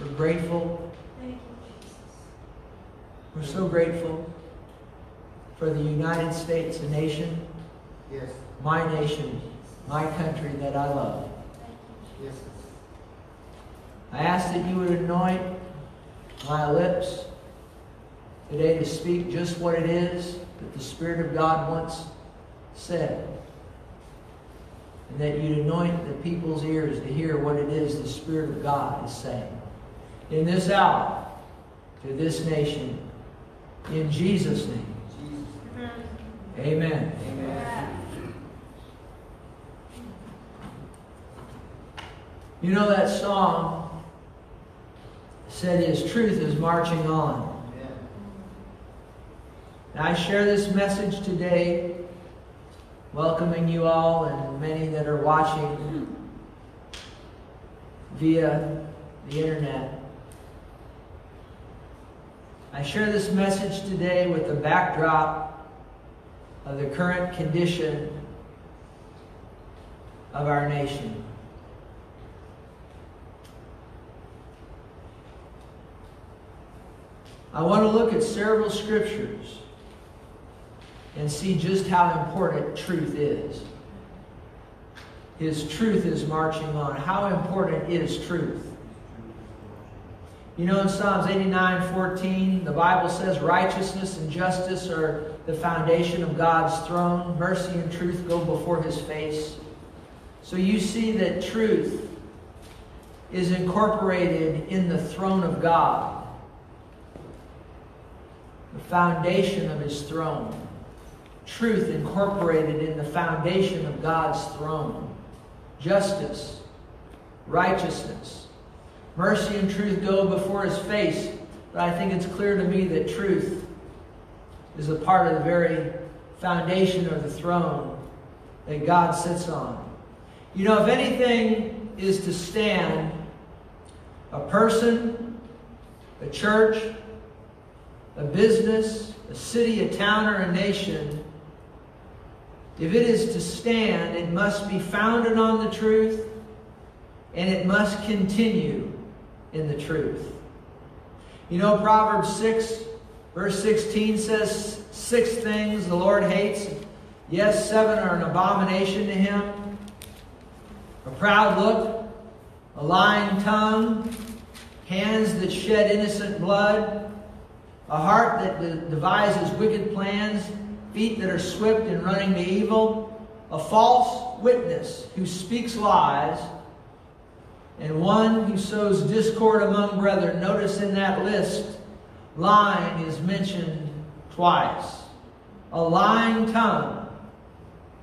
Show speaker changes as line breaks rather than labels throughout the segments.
We're grateful. We're so grateful for the United States, a nation,
Yes.
my nation, my country that I love.
Yes.
I ask that you would anoint my lips today to speak just what it is that the Spirit of God once said. And that you'd anoint the people's ears to hear what it is the Spirit of God is saying. In this hour, to this nation, in Jesus' name. Amen.
Amen.
You know that song said his truth is marching on. And I share this message today, welcoming you all and many that are watching via the internet. I share this message today with the backdrop of the current condition of our nation. I want to look at several scriptures and see just how important truth is. His truth is marching on. How important is truth? You know, in Psalms 89 14, the Bible says, Righteousness and justice are the foundation of God's throne. Mercy and truth go before his face. So you see that truth is incorporated in the throne of God, the foundation of his throne. Truth incorporated in the foundation of God's throne. Justice, righteousness, mercy, and truth go before his face. But I think it's clear to me that truth is a part of the very foundation or the throne that God sits on. You know, if anything is to stand, a person, a church, a business, a city, a town, or a nation, if it is to stand, it must be founded on the truth and it must continue in the truth. You know, Proverbs 6, verse 16 says, Six things the Lord hates. Yes, seven are an abomination to him a proud look, a lying tongue, hands that shed innocent blood, a heart that devises wicked plans, feet that are swift in running to evil, a false witness who speaks lies, and one who sows discord among brethren. Notice in that list, lying is mentioned twice. A lying tongue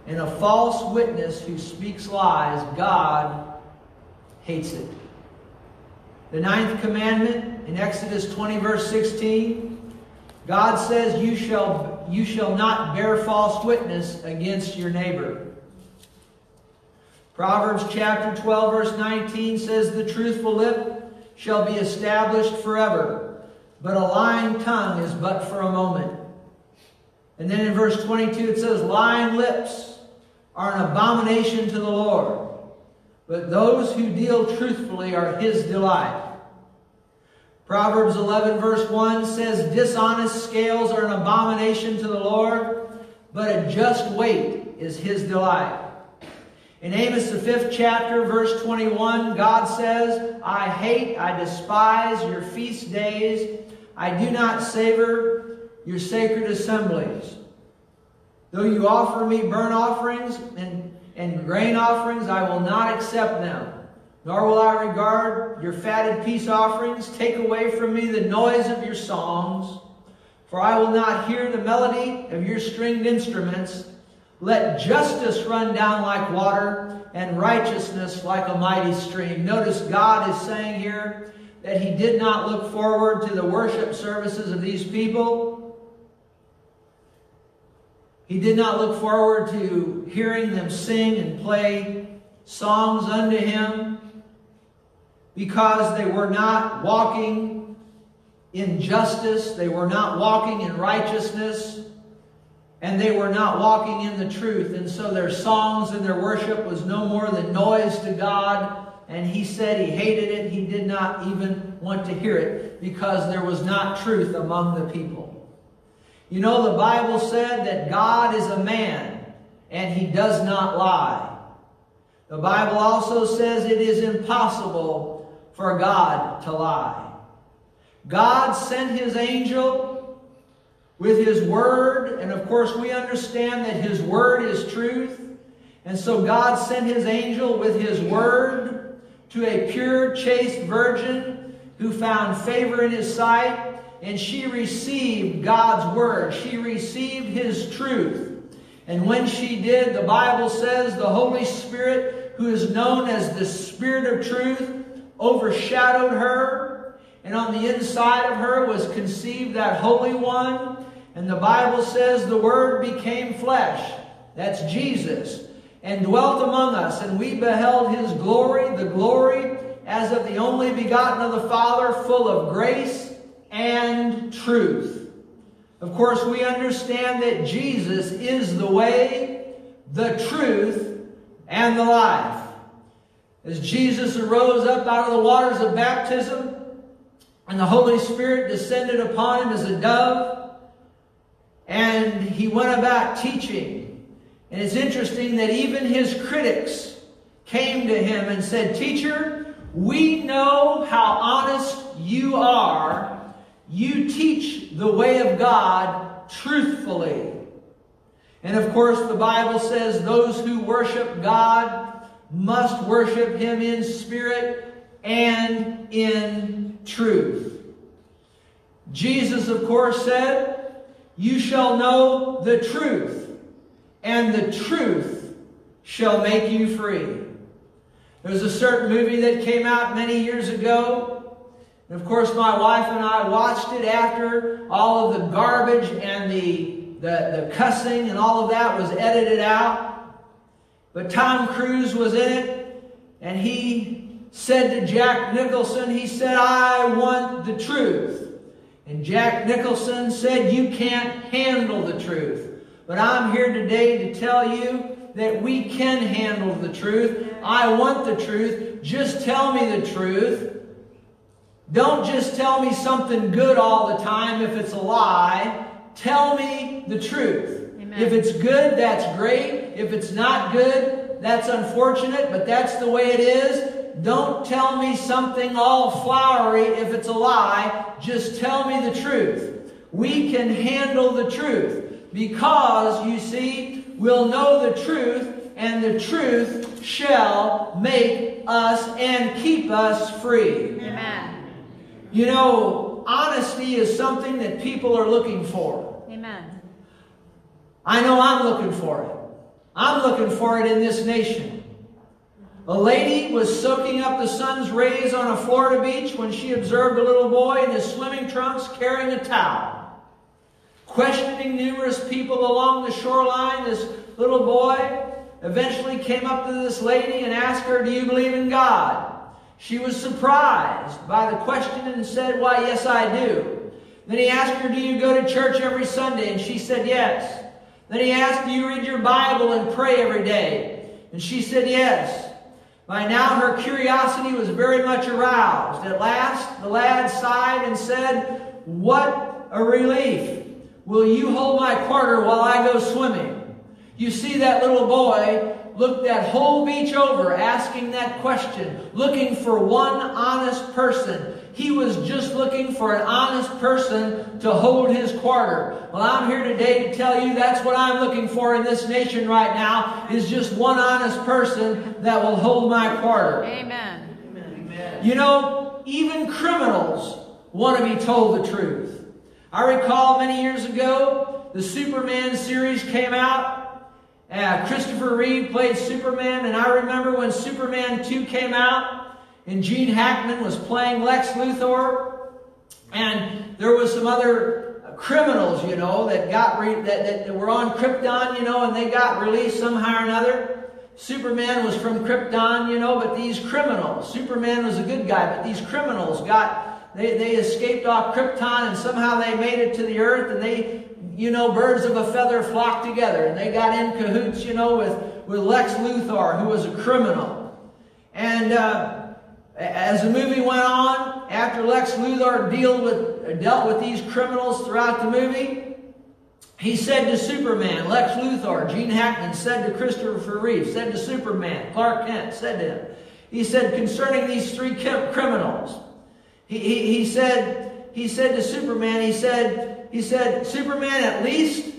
and a false witness who speaks lies, God hates it. The ninth commandment in Exodus 20, verse 16, God says, You shall, you shall not bear false witness against your neighbor. Proverbs chapter 12, verse 19 says, The truthful lip shall be established forever, but a lying tongue is but for a moment. And then in verse 22 it says, Lying lips are an abomination to the Lord, but those who deal truthfully are his delight. Proverbs 11, verse 1 says, Dishonest scales are an abomination to the Lord, but a just weight is his delight. In Amos, the fifth chapter, verse 21, God says, I hate, I despise your feast days. I do not savor your sacred assemblies. Though you offer me burnt offerings and, and grain offerings, I will not accept them. Nor will I regard your fatted peace offerings. Take away from me the noise of your songs, for I will not hear the melody of your stringed instruments. Let justice run down like water and righteousness like a mighty stream. Notice God is saying here that he did not look forward to the worship services of these people. He did not look forward to hearing them sing and play songs unto him because they were not walking in justice, they were not walking in righteousness, and they were not walking in the truth. And so their songs and their worship was no more than noise to God and he said he hated it. He did not even want to hear it because there was not truth among the people. You know, the Bible said that God is a man and he does not lie. The Bible also says it is impossible for God to lie. God sent his angel with his word, and of course, we understand that his word is truth. And so God sent his angel with his word to a pure, chaste virgin who found favor in his sight, and she received God's word. She received his truth. And when she did, the Bible says the Holy Spirit, who is known as the Spirit of truth, overshadowed her. And on the inside of her was conceived that Holy One. And the Bible says the Word became flesh. That's Jesus. And dwelt among us. And we beheld His glory, the glory as of the only begotten of the Father, full of grace and truth. Of course, we understand that Jesus is the way, the truth, and the life. As Jesus arose up out of the waters of baptism, and the Holy Spirit descended upon him as a dove, and he went about teaching. And it's interesting that even his critics came to him and said, Teacher, we know how honest you are you teach the way of God truthfully. And of course, the Bible says those who worship God must worship Him in spirit and in truth. Jesus, of course, said, You shall know the truth, and the truth shall make you free. There was a certain movie that came out many years ago and of course, my wife and I watched it after all of the garbage and the, the, the cussing and all of that was edited out. But Tom Cruise was in it, and he said to Jack Nicholson, he said, I want the truth. And Jack Nicholson said, You can't handle the truth. But I'm here today to tell you that we can handle the truth. I want the truth. Just tell me the truth. Don't just tell me something good all the time if it's a lie. Tell me the truth. Amen. If it's good, that's great. If it's not good, that's unfortunate, but that's the way it is. Don't tell me something all flowery if it's a lie. Just tell me the truth. We can handle the truth because, you see, we'll know the truth and the truth shall make us and keep us free.
Amen.
You know, honesty is something that people are looking for.
Amen.
I know I'm looking for it. I'm looking for it in this nation. A lady was soaking up the sun's rays on a Florida beach when she observed a little boy in his swimming trunks carrying a towel. Questioning numerous people along the shoreline, this little boy eventually came up to this lady and asked her, Do you believe in God? She was surprised by the question and said, Why, yes, I do. Then he asked her, Do you go to church every Sunday? And she said, Yes. Then he asked, Do you read your Bible and pray every day? And she said, Yes. By now her curiosity was very much aroused. At last the lad sighed and said, What a relief! Will you hold my quarter while I go swimming? You see that little boy looked that whole beach over asking that question, looking for one honest person. He was just looking for an honest person to hold his quarter. Well, I'm here today to tell you that's what I'm looking for in this nation right now is just one honest person that will hold my quarter.
Amen.
Amen. You know, even criminals want to be told the truth. I recall many years ago, the Superman series came out uh, Christopher Reeve played Superman, and I remember when Superman 2 came out, and Gene Hackman was playing Lex Luthor, and there was some other criminals, you know, that got re- that, that were on Krypton, you know, and they got released somehow or another. Superman was from Krypton, you know, but these criminals, Superman was a good guy, but these criminals got, they, they escaped off Krypton and somehow they made it to the earth and they you know, birds of a feather flock together. And they got in cahoots, you know, with, with Lex Luthor, who was a criminal. And uh, as the movie went on, after Lex Luthor deal with, dealt with these criminals throughout the movie, he said to Superman, Lex Luthor, Gene Hackman said to Christopher Reeve, said to Superman, Clark Kent said to him, he said concerning these three criminals, he, he, he said, he said to Superman, he said, he said, Superman, at least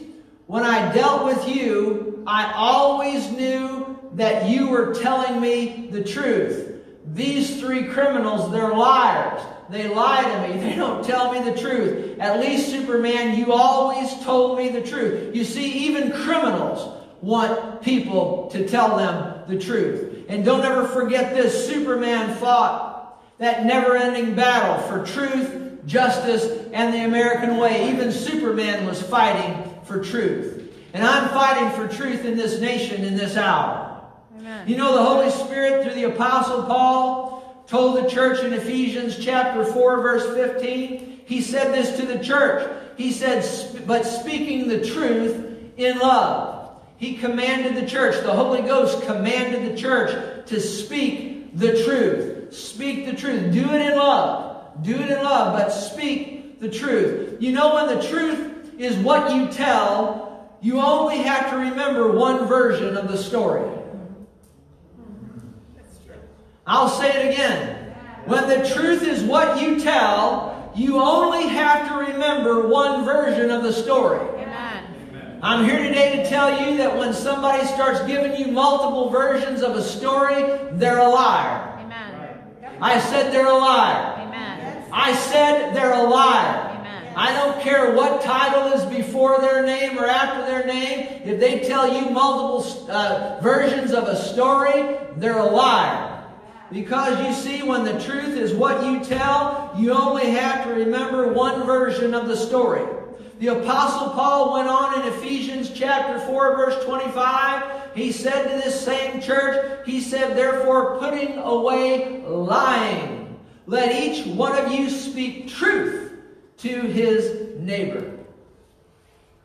when I dealt with you, I always knew that you were telling me the truth. These three criminals, they're liars. They lie to me. They don't tell me the truth. At least, Superman, you always told me the truth. You see, even criminals want people to tell them the truth. And don't ever forget this Superman fought that never ending battle for truth, justice, and the American way. Even Superman was fighting for truth. And I'm fighting for truth in this nation in this hour. Amen. You know, the Holy Spirit, through the Apostle Paul, told the church in Ephesians chapter 4, verse 15, he said this to the church. He said, but speaking the truth in love. He commanded the church, the Holy Ghost commanded the church to speak the truth. Speak the truth. Do it in love. Do it in love, but speak the truth. You know, when the truth is what you tell, you only have to remember one version of the story. I'll say it again. When the truth is what you tell, you only have to remember one version of the story. I'm here today to tell you that when somebody starts giving you multiple versions of a story, they're a liar. Amen. I said they're a liar. Amen. I said they're a liar. I don't care what title is before their name or after their name. If they tell you multiple uh, versions of a story, they're a liar. Because you see, when the truth is what you tell, you only have to remember one version of the story. The Apostle Paul went on in Ephesians chapter 4, verse 25. He said to this same church, he said, Therefore, putting away lying, let each one of you speak truth to his neighbor.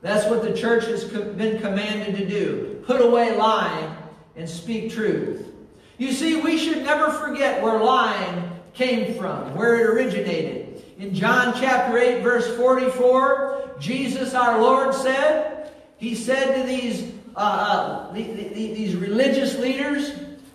That's what the church has been commanded to do. Put away lying and speak truth. You see, we should never forget where lying came from, where it originated. In John chapter 8, verse 44, Jesus our Lord said, He said to these, uh, uh, the, the, these religious leaders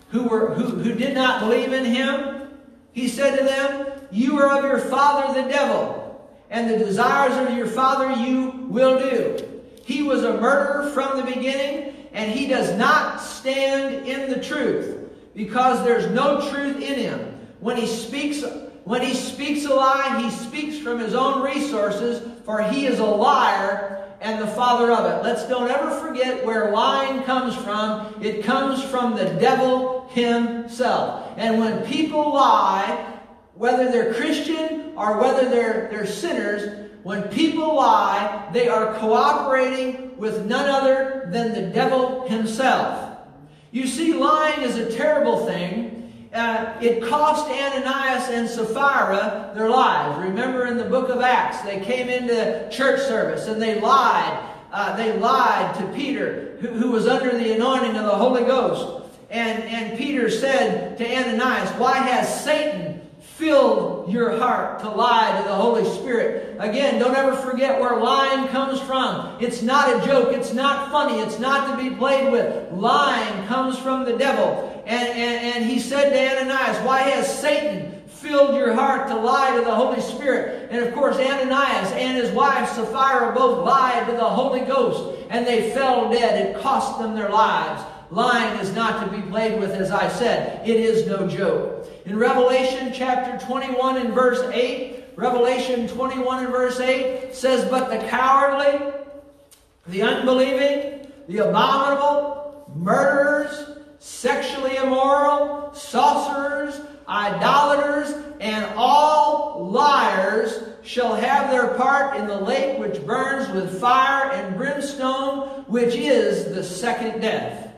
who, were, who, who did not believe in Him, He said to them, You are of your father the devil, and the desires of your father you will do. He was a murderer from the beginning, and he does not stand in the truth, because there's no truth in him. When he speaks when he speaks a lie, he speaks from his own resources, for he is a liar and the father of it. Let's don't ever forget where lying comes from. It comes from the devil himself. And when people lie, whether they're Christian or whether they're, they're sinners, when people lie, they are cooperating with none other than the devil himself. You see, lying is a terrible thing uh, it cost Ananias and Sapphira their lives. Remember in the book of Acts, they came into church service and they lied. Uh, they lied to Peter, who, who was under the anointing of the Holy Ghost. And, and Peter said to Ananias, Why has Satan filled your heart to lie to the Holy Spirit. Again, don't ever forget where lying comes from. It's not a joke. It's not funny. It's not to be played with. Lying comes from the devil. And, and, and he said to Ananias, Why has Satan filled your heart to lie to the Holy Spirit? And of course, Ananias and his wife Sapphira both lied to the Holy Ghost, and they fell dead. It cost them their lives. Lying is not to be played with, as I said. It is no joke. In Revelation chapter 21 and verse 8, Revelation 21 and verse 8 says, But the cowardly, the unbelieving, the abominable, murderers, sexually immoral, sorcerers, idolaters, and all liars shall have their part in the lake which burns with fire and brimstone, which is the second death.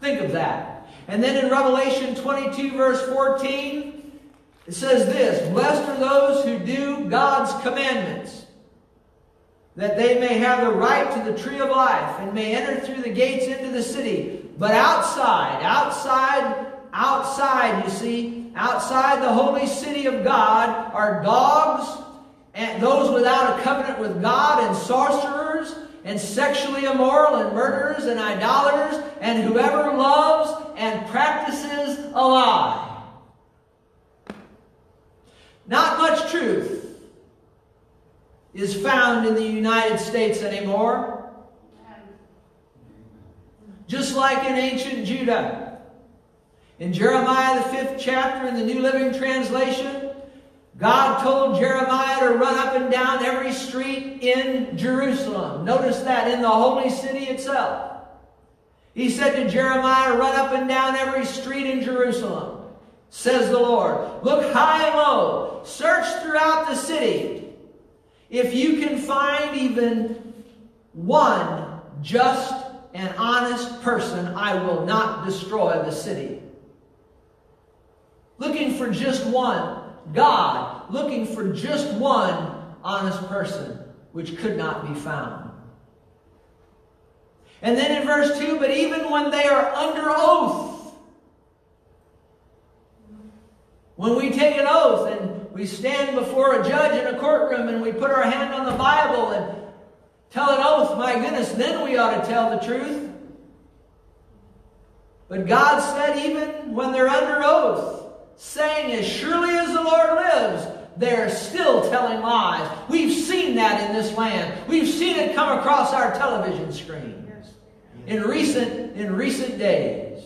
Think of that. And then in Revelation 22, verse 14, it says this Blessed are those who do God's commandments, that they may have the right to the tree of life and may enter through the gates into the city. But outside, outside, outside, you see, outside the holy city of God are dogs and those without a covenant with God and sorcerers and sexually immoral and murderers and idolaters and whoever loves and practices a lie. Not much truth is found in the United States anymore. Just like in ancient Judah. In Jeremiah, the fifth chapter, in the New Living Translation, God told Jeremiah to run up and down every street in Jerusalem. Notice that in the holy city itself. He said to Jeremiah, Run up and down every street in Jerusalem, says the Lord. Look high and low, search throughout the city. If you can find even one just and honest person, I will not destroy the city. Looking for just one. God looking for just one honest person, which could not be found. And then in verse 2, but even when they are under oath, when we take an oath and we stand before a judge in a courtroom and we put our hand on the Bible and tell an oath, my goodness, then we ought to tell the truth. But God said, even when they're under oath, saying, As surely as the Lord lives, they're still telling lies. We've seen that in this land. We've seen it come across our television screen in recent, in recent days.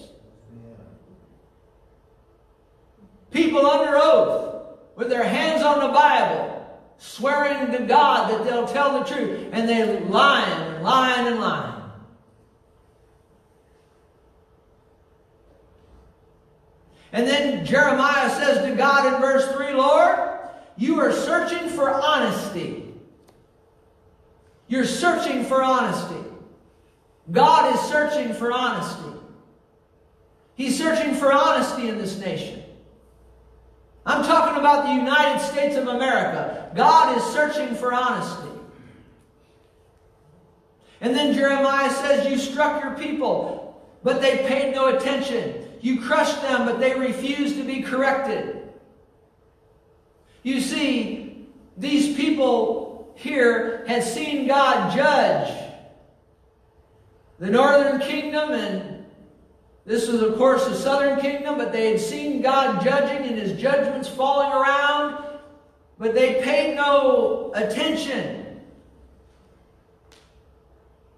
People under oath with their hands on the Bible, swearing to God that they'll tell the truth, and they're lying and lying and lying. And then Jeremiah says to God in verse 3 Lord, you are searching for honesty. You're searching for honesty. God is searching for honesty. He's searching for honesty in this nation. I'm talking about the United States of America. God is searching for honesty. And then Jeremiah says, You struck your people, but they paid no attention. You crushed them, but they refused to be corrected. You see, these people here had seen God judge the northern kingdom, and this was, of course, the southern kingdom, but they had seen God judging and his judgments falling around, but they paid no attention.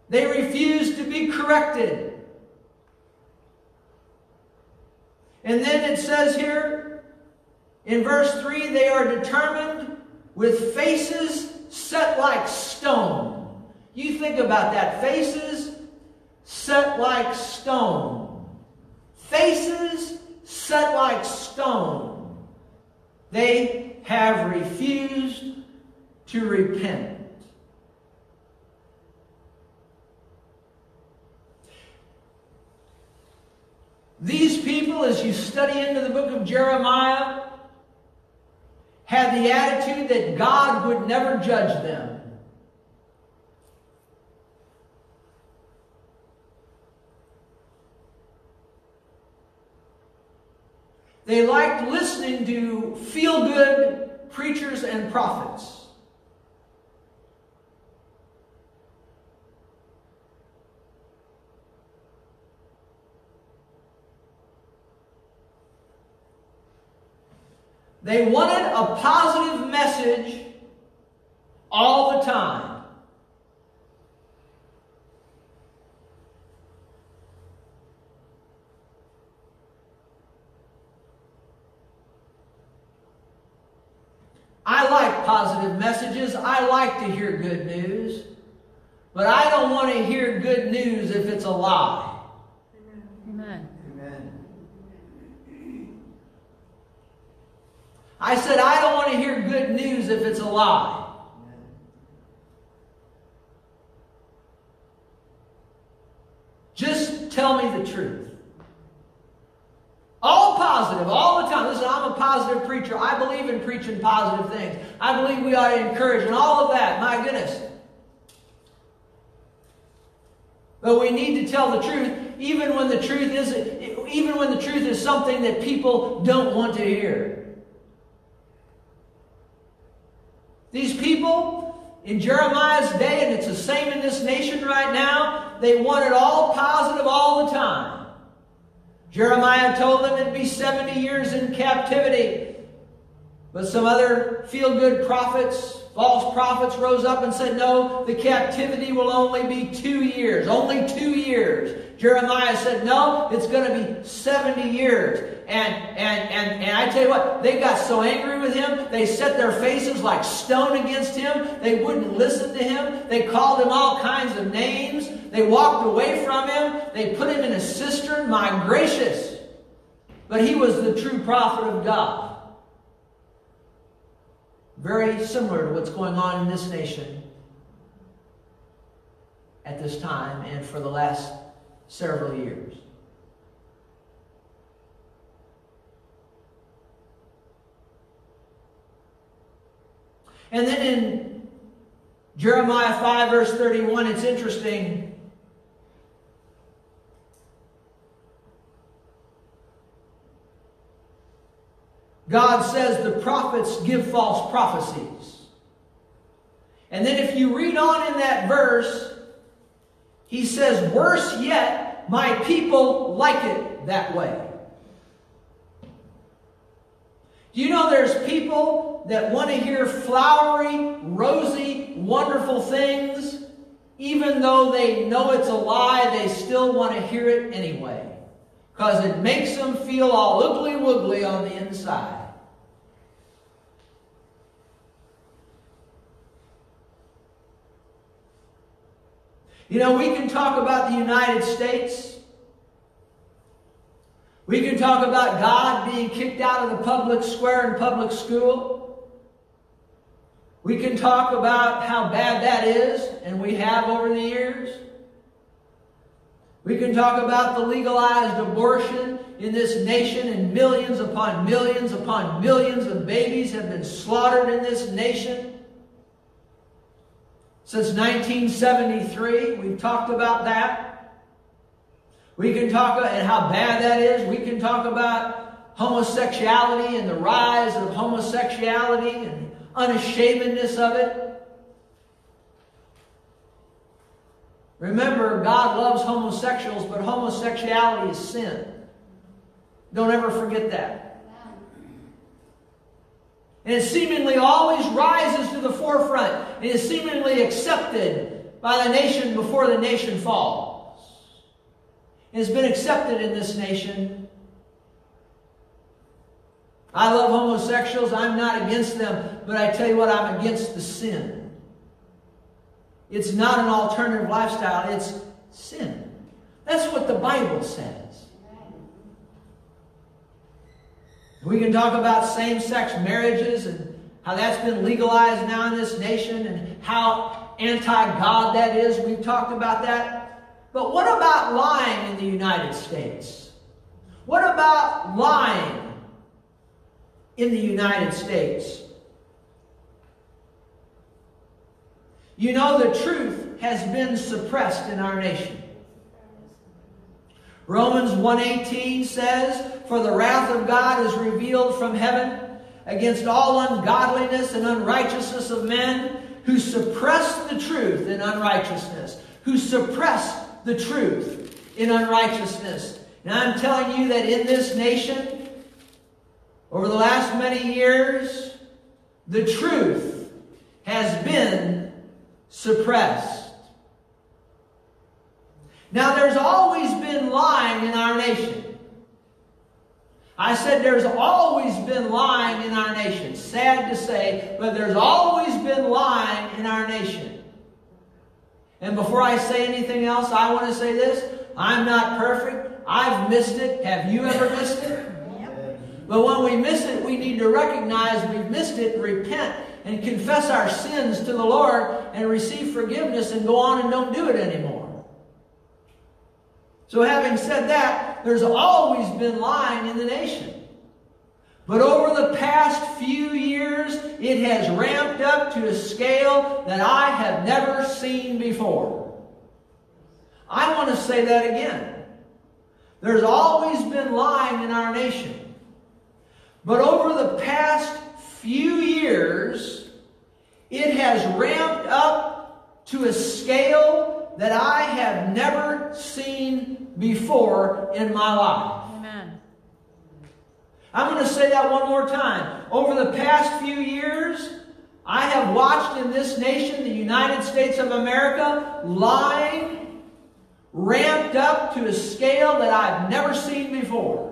They refused to be corrected. And then it says here in verse 3 they are determined with faces set like stone. You think about that. Faces set like stone. Faces set like stone. They have refused to repent. These people, as you study into the book of Jeremiah, had the attitude that God would never judge them. They liked listening to feel good preachers and prophets. They wanted a positive message all the time. I like positive messages. I like to hear good news. But I don't want to hear good news if it's a lie.
Amen.
I said, I don't want to hear good news if it's a lie. Just tell me the truth. All positive, all the time. Listen, I'm a positive preacher. I believe in preaching positive things. I believe we ought to encourage and all of that. My goodness. But we need to tell the truth even, when the truth is even when the truth is something that people don't want to hear. These people in Jeremiah's day, and it's the same in this nation right now, they want it all positive all the time. Jeremiah told them it'd be 70 years in captivity. But some other feel good prophets, false prophets, rose up and said, No, the captivity will only be two years. Only two years. Jeremiah said, No, it's going to be 70 years. And, and, and, and I tell you what, they got so angry with him, they set their faces like stone against him. They wouldn't listen to him. They called him all kinds of names. They walked away from him. They put him in a cistern. My gracious. But he was the true prophet of God. Very similar to what's going on in this nation at this time and for the last several years. And then in Jeremiah 5, verse 31, it's interesting. God says the prophets give false prophecies. And then if you read on in that verse, he says, Worse yet, my people like it that way. Do you know there's people that want to hear flowery, rosy, wonderful things? Even though they know it's a lie, they still want to hear it anyway. Because it makes them feel all oogly woogly on the inside. You know, we can talk about the United States. We can talk about God being kicked out of the public square and public school. We can talk about how bad that is, and we have over the years. We can talk about the legalized abortion in this nation, and millions upon millions upon millions of babies have been slaughtered in this nation. Since 1973, we've talked about that. We can talk about how bad that is. We can talk about homosexuality and the rise of homosexuality and the unashamedness of it. Remember, God loves homosexuals, but homosexuality is sin. Don't ever forget that. And it seemingly always rises to the forefront and is seemingly accepted by the nation before the nation falls. It has been accepted in this nation. I love homosexuals. I'm not against them, but I tell you what, I'm against the sin. It's not an alternative lifestyle, it's sin. That's what the Bible says. We can talk about same sex marriages and how that's been legalized now in this nation and how anti God that is. We've talked about that. But what about lying in the United States? What about lying in the United States? You know, the truth has been suppressed in our nation. Romans 1:18 says, "For the wrath of God is revealed from heaven against all ungodliness and unrighteousness of men who suppress the truth in unrighteousness, who suppress the truth in unrighteousness." And I'm telling you that in this nation over the last many years, the truth has been suppressed. Now, there's always been lying in our nation. I said there's always been lying in our nation. Sad to say, but there's always been lying in our nation. And before I say anything else, I want to say this. I'm not perfect. I've missed it. Have you ever missed it? But when we miss it, we need to recognize we've missed it repent and confess our sins to the Lord and receive forgiveness and go on and don't do it anymore. So, having said that, there's always been lying in the nation. But over the past few years, it has ramped up to a scale that I have never seen before. I want to say that again. There's always been lying in our nation. But over the past few years, it has ramped up to a scale that I have never seen before in my life.
Amen.
I'm going to say that one more time. Over the past few years, I have watched in this nation, the United States of America, lying ramped up to a scale that I've never seen before.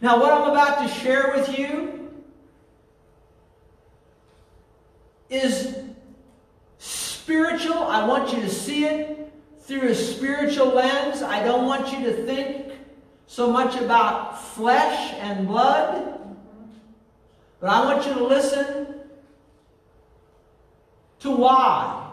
Now, what I'm about to share with you is spiritual. I want you to see it through a spiritual lens. I don't want you to think so much about flesh and blood, but I want you to listen to why.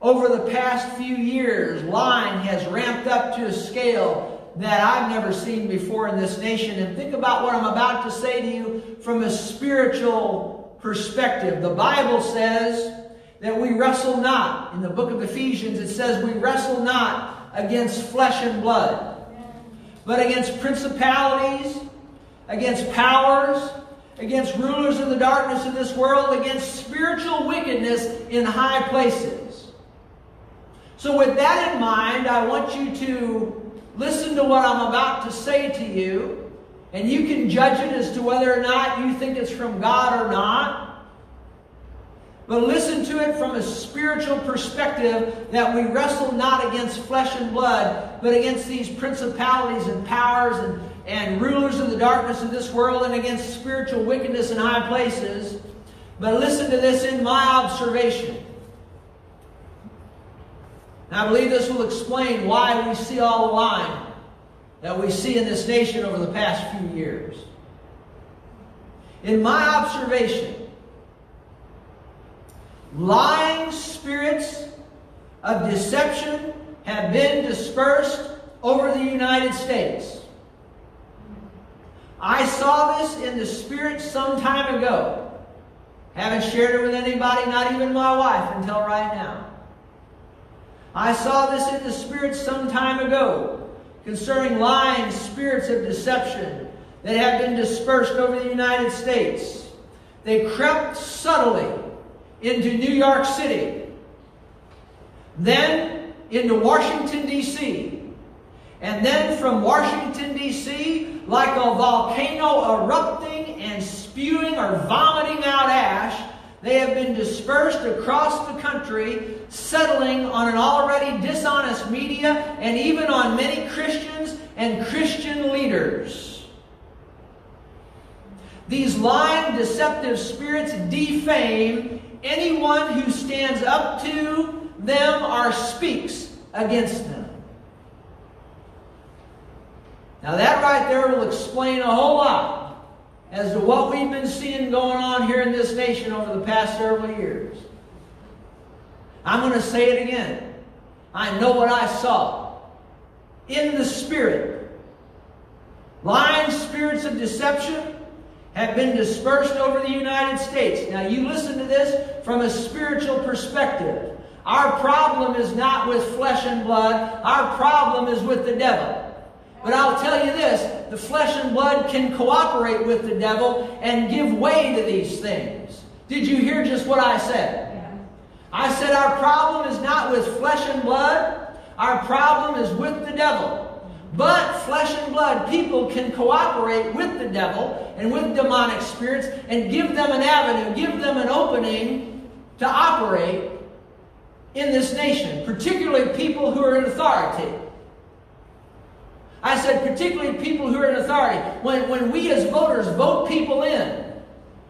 Over the past few years, lying has ramped up to a scale that I've never seen before in this nation. And think about what I'm about to say to you from a spiritual perspective. The Bible says that we wrestle not. In the book of Ephesians, it says we wrestle not against flesh and blood, but against principalities, against powers, against rulers of the darkness of this world, against spiritual wickedness in high places. So, with that in mind, I want you to Listen to what I'm about to say to you, and you can judge it as to whether or not you think it's from God or not. But listen to it from a spiritual perspective that we wrestle not against flesh and blood, but against these principalities and powers and, and rulers of the darkness of this world and against spiritual wickedness in high places. But listen to this in my observation. And I believe this will explain why we see all the lying that we see in this nation over the past few years. In my observation, lying spirits of deception have been dispersed over the United States. I saw this in the spirit some time ago. Haven't shared it with anybody, not even my wife, until right now. I saw this in the Spirit some time ago concerning lying spirits of deception that have been dispersed over the United States. They crept subtly into New York City, then into Washington, D.C., and then from Washington, D.C., like a volcano erupting and spewing or vomiting out ash, they have been dispersed across the country, settling on an already dishonest media and even on many Christians and Christian leaders. These lying, deceptive spirits defame anyone who stands up to them or speaks against them. Now, that right there will explain a whole lot as to what we've been seeing going on here in this nation over the past several years. I'm going to say it again. I know what I saw. In the Spirit, lying spirits of deception have been dispersed over the United States. Now, you listen to this from a spiritual perspective. Our problem is not with flesh and blood, our problem is with the devil. But I'll tell you this the flesh and blood can cooperate with the devil and give way to these things. Did you hear just what I said? I said our problem is not with flesh and blood, our problem is with the devil. But flesh and blood, people can cooperate with the devil and with demonic spirits and give them an avenue, give them an opening to operate in this nation, particularly people who are in authority. I said, particularly people who are in authority. When, when we as voters vote people in,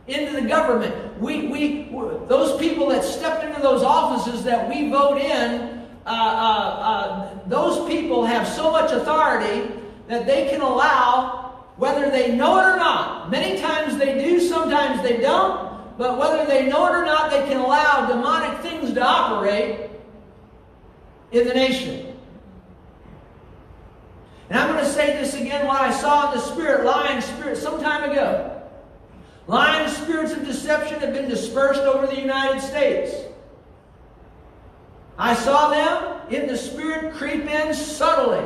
into the government, we, we, those people that step into those offices that we vote in, uh, uh, uh, those people have so much authority that they can allow, whether they know it or not, many times they do, sometimes they don't, but whether they know it or not, they can allow demonic things to operate in the nation. And I'm going to say this again what I saw in the spirit, lying spirit, some time ago. Lying spirits of deception have been dispersed over the United States. I saw them in the Spirit creep in subtly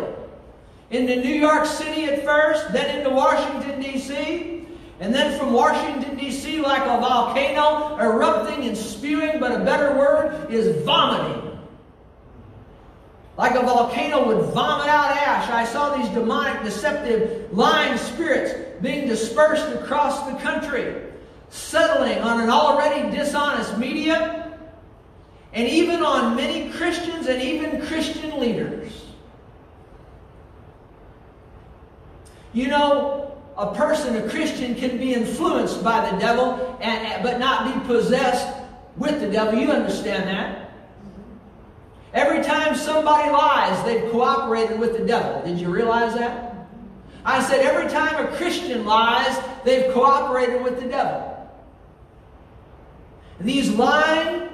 into New York City at first, then into Washington, D.C., and then from Washington, D.C., like a volcano erupting and spewing, but a better word is vomiting. Like a volcano would vomit out ash, I saw these demonic, deceptive, lying spirits being dispersed across the country, settling on an already dishonest media, and even on many Christians and even Christian leaders. You know, a person, a Christian, can be influenced by the devil, and, but not be possessed with the devil. You understand that? Every time somebody lies, they've cooperated with the devil. Did you realize that? I said every time a Christian lies, they've cooperated with the devil. These lying,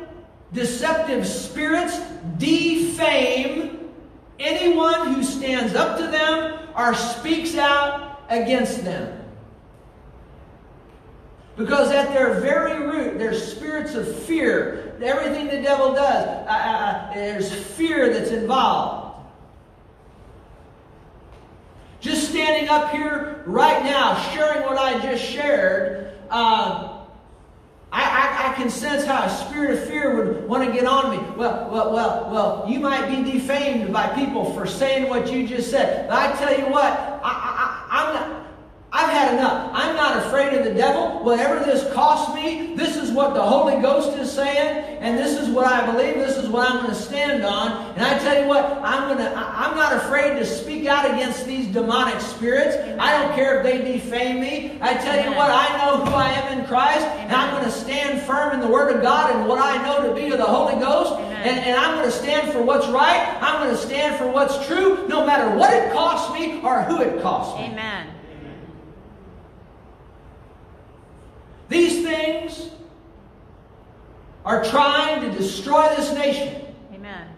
deceptive spirits defame anyone who stands up to them or speaks out against them. Because at their very root, they're spirits of fear. Everything the devil does, uh, uh, uh, there's fear that's involved. Just standing up here right now, sharing what I just shared, uh, I, I, I, can sense how a spirit of fear would want to get on me. Well, well, well, well, you might be defamed by people for saying what you just said. But I tell you what, I, I, I'm not. I've had enough. I'm not afraid of the devil. Whatever this costs me, this is what the Holy Ghost is saying, and this is what I believe. This is what I'm going to stand on. And I tell you what, I'm going to. I'm not afraid to speak out against these demonic spirits. I don't care if they defame me. I tell you what, I know who I am in Christ, and I'm going to stand firm in the Word of God and what I know to be of the Holy Ghost. And, and I'm going to stand for what's right. I'm going to stand for what's true, no matter what it costs me or who it costs me.
Amen.
These things are trying to destroy this nation.
Amen.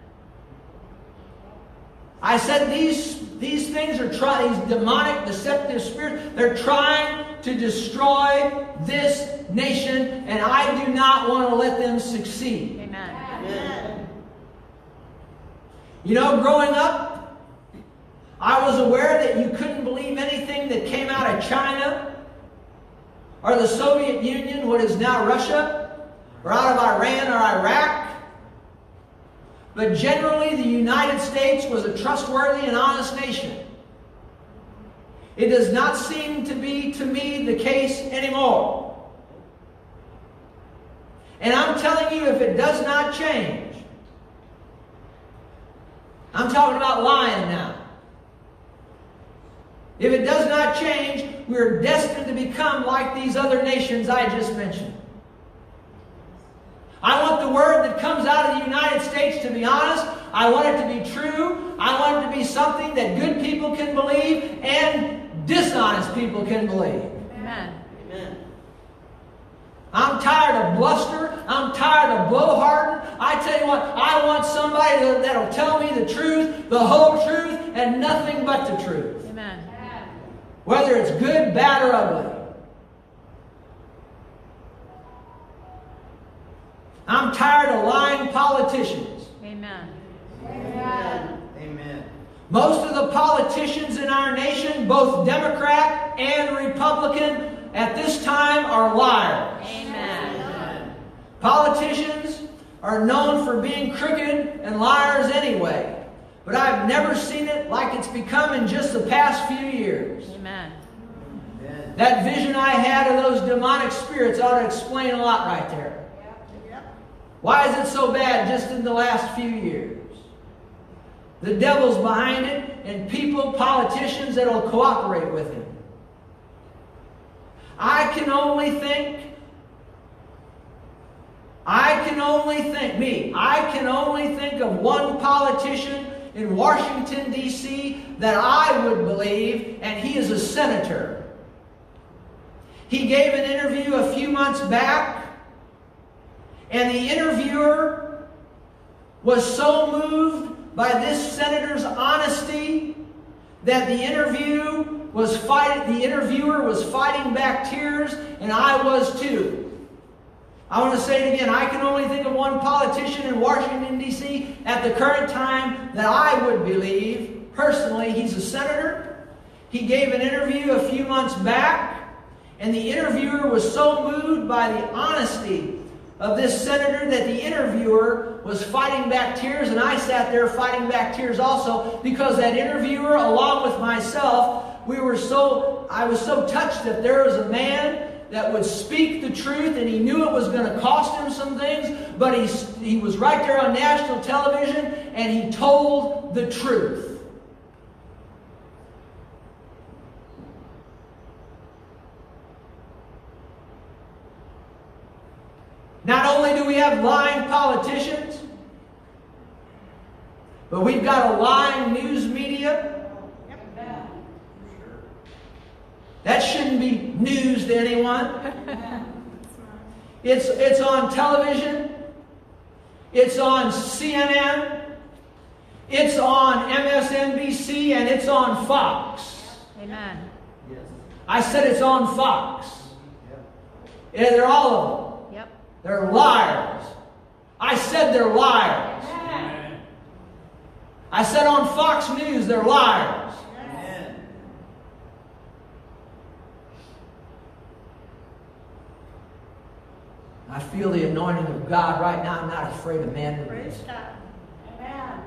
I said these, these things are trying, these demonic, deceptive spirits, they're trying to destroy this nation, and I do not want to let them succeed.
Amen.
Amen.
You know, growing up, I was aware that you couldn't believe anything that came out of China or the Soviet Union, what is now Russia, or out of Iran or Iraq. But generally, the United States was a trustworthy and honest nation. It does not seem to be, to me, the case anymore. And I'm telling you, if it does not change, I'm talking about lying now. If it does not change, we're destined to become like these other nations I just mentioned. I want the word that comes out of the United States to be honest. I want it to be true. I want it to be something that good people can believe and dishonest people can believe.
Amen.
Amen.
I'm tired of bluster. I'm tired of blowharding. I tell you what, I want somebody that, that'll tell me the truth, the whole truth, and nothing but the truth.
Amen.
Whether it's good, bad, or ugly. I'm tired of lying politicians.
Amen.
Amen. Amen.
Most of the politicians in our nation, both Democrat and Republican, at this time are liars.
Amen.
Politicians are known for being crooked and liars anyway. But I've never seen it like it's become in just the past few years.
Amen.
Amen.
That vision I had of those demonic spirits ought to explain a lot right there. Why is it so bad just in the last few years? The devil's behind it, and people, politicians that'll cooperate with him. I can only think, I can only think, me, I can only think of one politician in Washington, D.C. that I would believe, and he is a senator. He gave an interview a few months back, and the interviewer was so moved by this senator's honesty that the interview was fight, the interviewer was fighting back tears, and I was too. I want to say it again. I can only think of one politician in Washington, D.C. at the current time that I would believe, personally, he's a senator. He gave an interview a few months back, and the interviewer was so moved by the honesty of this senator that the interviewer was fighting back tears, and I sat there fighting back tears also because that interviewer, along with myself, we were so, I was so touched that there was a man that would speak the truth and he knew it was going to cost him some things, but he, he was right there on national television and he told the truth. Not only do we have lying politicians, but we've got a lying news media That shouldn't be news to anyone. It's, it's on television. It's on CNN. It's on MSNBC and it's on Fox.
Amen.
Yes.
I said it's on Fox.
Yep.
Yeah, they're all of them.
Yep.
They're liars. I said they're liars. I said on Fox News they're liars.
Amen.
I feel the anointing of God right now. I'm not afraid of man.
Praise God. Amen.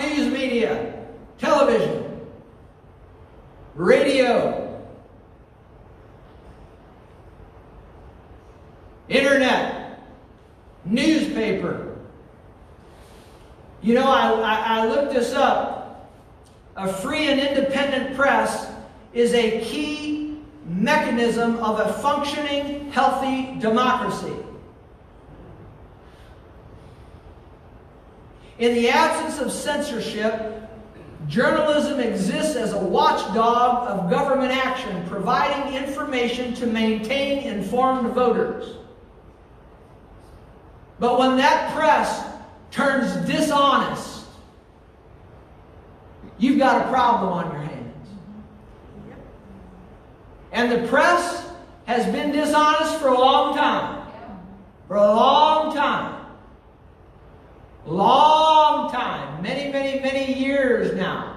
News media, television, radio, internet, newspaper. You know, I, I, I looked this up. A free and independent press is a key mechanism of a functioning, healthy democracy. In the absence of censorship, journalism exists as a watchdog of government action, providing information to maintain informed voters. But when that press turns dishonest, you've got a problem on your hands. And the press has been dishonest for a long time. For a long time. Long time. Many, many, many years now.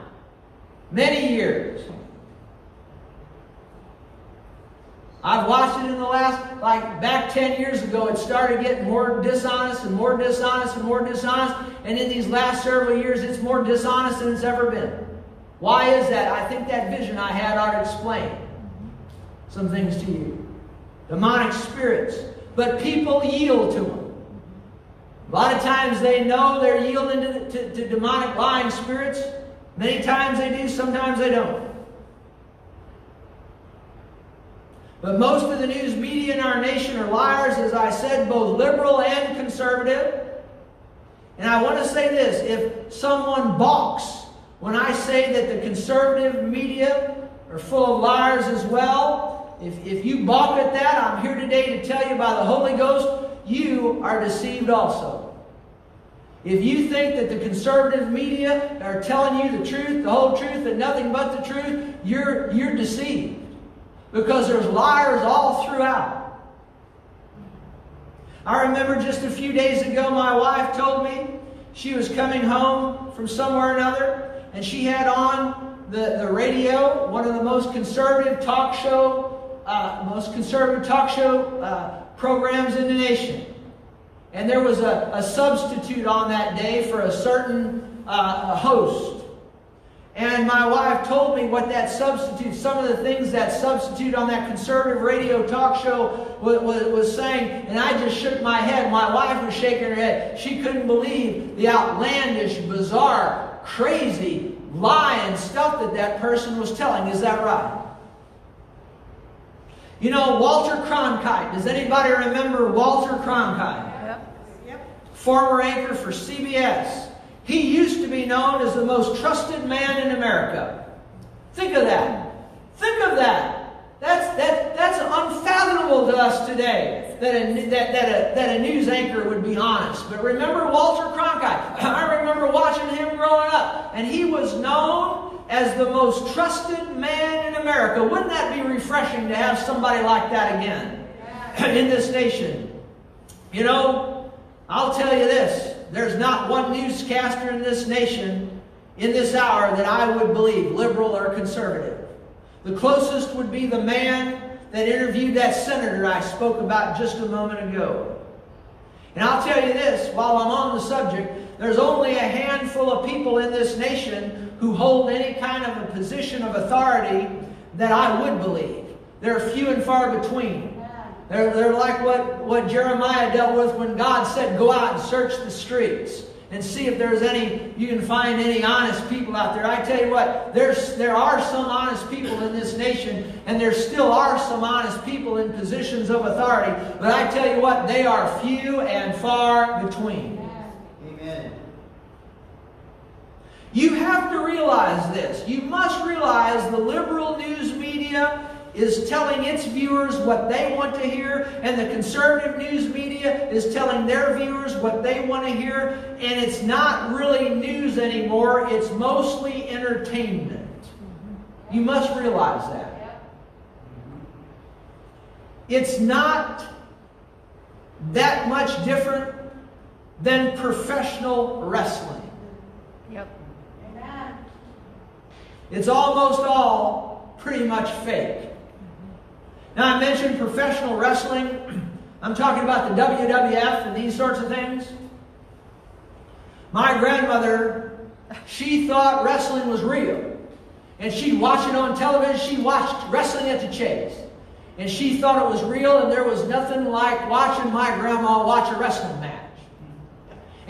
Many years. I've watched it in the last, like back 10 years ago, it started getting more dishonest and more dishonest and more dishonest. And in these last several years, it's more dishonest than it's ever been. Why is that? I think that vision I had ought to explain some things to you. Demonic spirits. But people yield to them. A lot of times they know they're yielding to, to, to demonic lying spirits. Many times they do, sometimes they don't. But most of the news media in our nation are liars, as I said, both liberal and conservative. And I want to say this if someone balks when I say that the conservative media are full of liars as well, if, if you balk at that, I'm here today to tell you by the Holy Ghost, you are deceived also. If you think that the conservative media are telling you the truth, the whole truth, and nothing but the truth, you're, you're deceived. Because there's liars all throughout. I remember just a few days ago, my wife told me she was coming home from somewhere or another, and she had on the, the radio, one of the most conservative talk show, uh, most conservative talk show uh, programs in the nation. And there was a, a substitute on that day for a certain uh, host. And my wife told me what that substitute, some of the things that substitute on that conservative radio talk show was, was, was, saying, and I just shook my head. My wife was shaking her head. She couldn't believe the outlandish, bizarre, crazy, lying stuff that that person was telling. Is that right? You know, Walter Cronkite. Does anybody remember Walter Cronkite?
Yep.
Yep.
Former anchor for CBS. He used to be known as the most trusted man in America. Think of that. Think of that. That's, that, that's unfathomable to us today that a, that, that, a, that a news anchor would be honest. But remember Walter Cronkite. I remember watching him growing up, and he was known as the most trusted man in America. Wouldn't that be refreshing to have somebody like that again in this nation? You know, I'll tell you this there's not one newscaster in this nation in this hour that I would believe, liberal or conservative. The closest would be the man that interviewed that senator I spoke about just a moment ago. And I'll tell you this while I'm on the subject, there's only a handful of people in this nation who hold any kind of a position of authority that I would believe. They're few and far between. They're, they're like what, what Jeremiah dealt with when God said, Go out and search the streets and see if there's any, you can find any honest people out there. I tell you what, there's, there are some honest people in this nation, and there still are some honest people in positions of authority. But I tell you what, they are few and far between.
Amen.
You have to realize this. You must realize the liberal news media is telling its viewers what they want to hear, and the conservative news media is telling their viewers what they want to hear, and it's not really news anymore, it's mostly entertainment. You must realize that. It's not that much different than professional wrestling.
Yep.
Amen.
It's almost all pretty much fake. Now, I mentioned professional wrestling. I'm talking about the WWF and these sorts of things. My grandmother, she thought wrestling was real. And she'd watch it on television. She watched Wrestling at the Chase. And she thought it was real, and there was nothing like watching my grandma watch a wrestling match.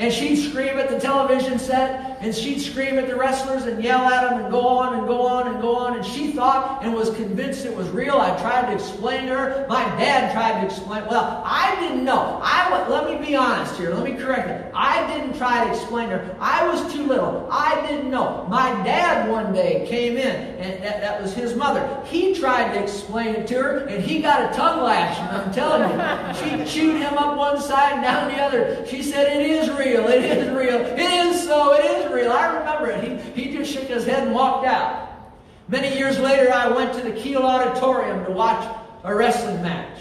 And she'd scream at the television set, and she'd scream at the wrestlers and yell at them and go on and go on and go on. And she thought and was convinced it was real. I tried to explain to her. My dad tried to explain. Well, I didn't know. I let me be honest here. Let me correct it. I didn't try to explain to her. I was too little. I didn't know. My dad one day came in, and that, that was his mother. He tried to explain it to her, and he got a tongue lashing. I'm telling you. She chewed him up one side and down the other. She said, "It is real." It is real. It is so. It is real. I remember it. He, he just shook his head and walked out. Many years later, I went to the Kiel Auditorium to watch a wrestling match.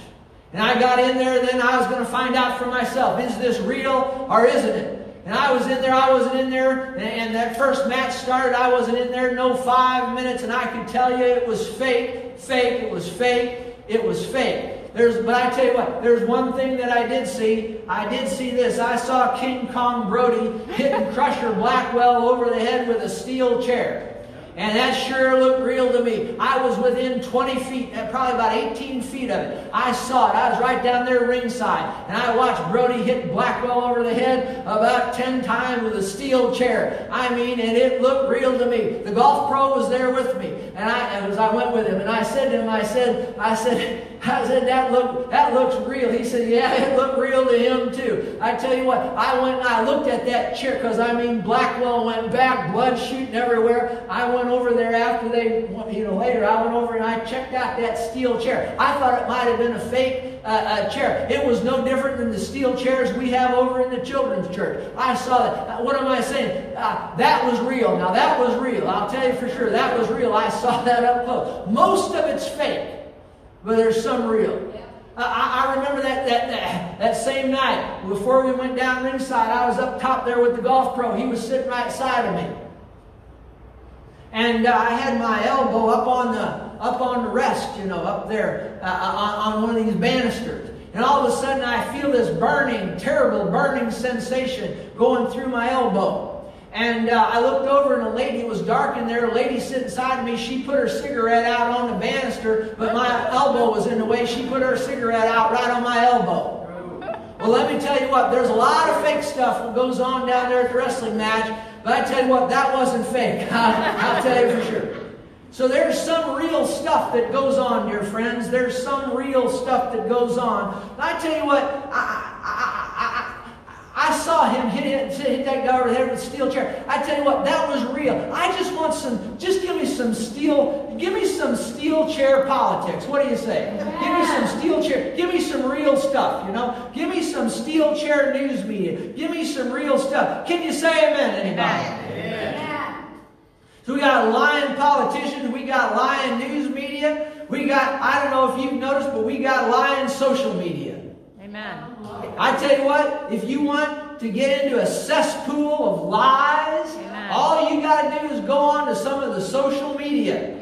And I got in there, then I was going to find out for myself is this real or isn't it? And I was in there, I wasn't in there, and, and that first match started, I wasn't in there no five minutes, and I can tell you it was fake, fake, it was fake, it was fake. There's, but I tell you what, there's one thing that I did see. I did see this. I saw King Kong Brody hitting Crusher Blackwell over the head with a steel chair. And that sure looked real to me. I was within 20 feet, uh, probably about 18 feet of it. I saw it. I was right down there ringside. And I watched Brody hit Blackwell over the head about 10 times with a steel chair. I mean, and it looked real to me. The golf pro was there with me. And I, as I went with him, and I said to him, I said, I said, I said, that look that looks real. He said, Yeah, it looked real to him too. I tell you what, I went and I looked at that chair because I mean Blackwell went back, blood shooting everywhere. I went over there after they you know later I went over and I checked out that steel chair. I thought it might have been a fake uh, uh, chair. It was no different than the steel chairs we have over in the children's church. I saw that. What am I saying? Uh, that was real. Now that was real. I'll tell you for sure that was real. I saw that up close. Most of it's fake but there's some real. I, I remember that, that, that, that same night, before we went down ringside, I was up top there with the golf pro. He was sitting right side of me. And uh, I had my elbow up on the, up on the rest, you know, up there uh, on, on one of these banisters. And all of a sudden I feel this burning, terrible burning sensation going through my elbow. And uh, I looked over, and a lady, was dark in there, a lady sitting beside me. She put her cigarette out on the banister, but my elbow was in the way. She put her cigarette out right on my elbow. Well, let me tell you what, there's a lot of fake stuff that goes on down there at the wrestling match, but I tell you what, that wasn't fake. I'll tell you for sure. So there's some real stuff that goes on, dear friends. There's some real stuff that goes on. I tell you what, I, I saw him hit, hit, hit that guy over the head with a steel chair. I tell you what, that was real. I just want some, just give me some steel, give me some steel chair politics. What do you say? Yeah. Give me some steel chair, give me some real stuff, you know? Give me some steel chair news media. Give me some real stuff. Can you say amen, anybody?
Amen.
We got lying politicians. We got lying news media. We got, I don't know if you've noticed, but we got lying social media.
Amen.
I tell you what, if you want to get into a cesspool of lies,
Amen.
all you got to do is go on to some of the social media.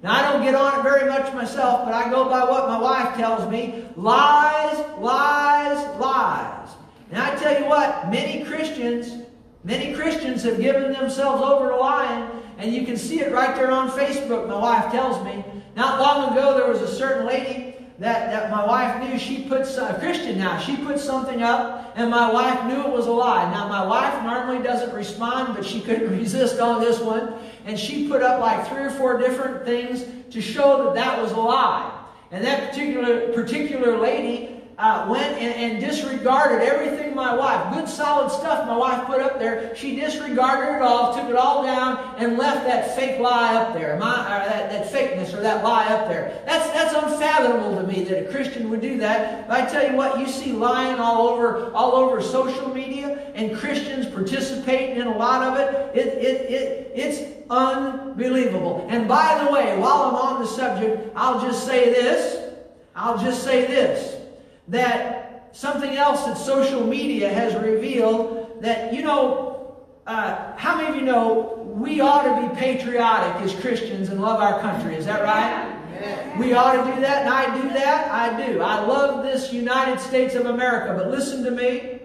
Now, I don't get on it very much myself, but I go by what my wife tells me lies, lies, lies. And I tell you what, many Christians, many Christians have given themselves over to lying, and you can see it right there on Facebook, my wife tells me. Not long ago, there was a certain lady that, that my wife knew she put a Christian now. She put something up, and my wife knew it was a lie. Now my wife normally doesn't respond, but she couldn't resist on this one, and she put up like three or four different things to show that that was a lie. And that particular particular lady uh, went and, and, disregarded everything my wife, good solid stuff my wife put up there. She disregarded it all, took it all down, and left that fake lie up there, my, that, that fakeness or that lie up there. That's, that's unfathomable to me that a Christian would do that. But I tell you what, you see lying all over, all over social media, and Christians participating in a lot of it. It, it, it, it's unbelievable. And by the way, while I'm on the subject, I'll just say this. I'll just say this that something else that social media has revealed that, you know, uh, how many of you know we ought to be patriotic as Christians and love our country? Is that right? We ought to do that, and I do that. I do. I love this United States of America, but listen to me.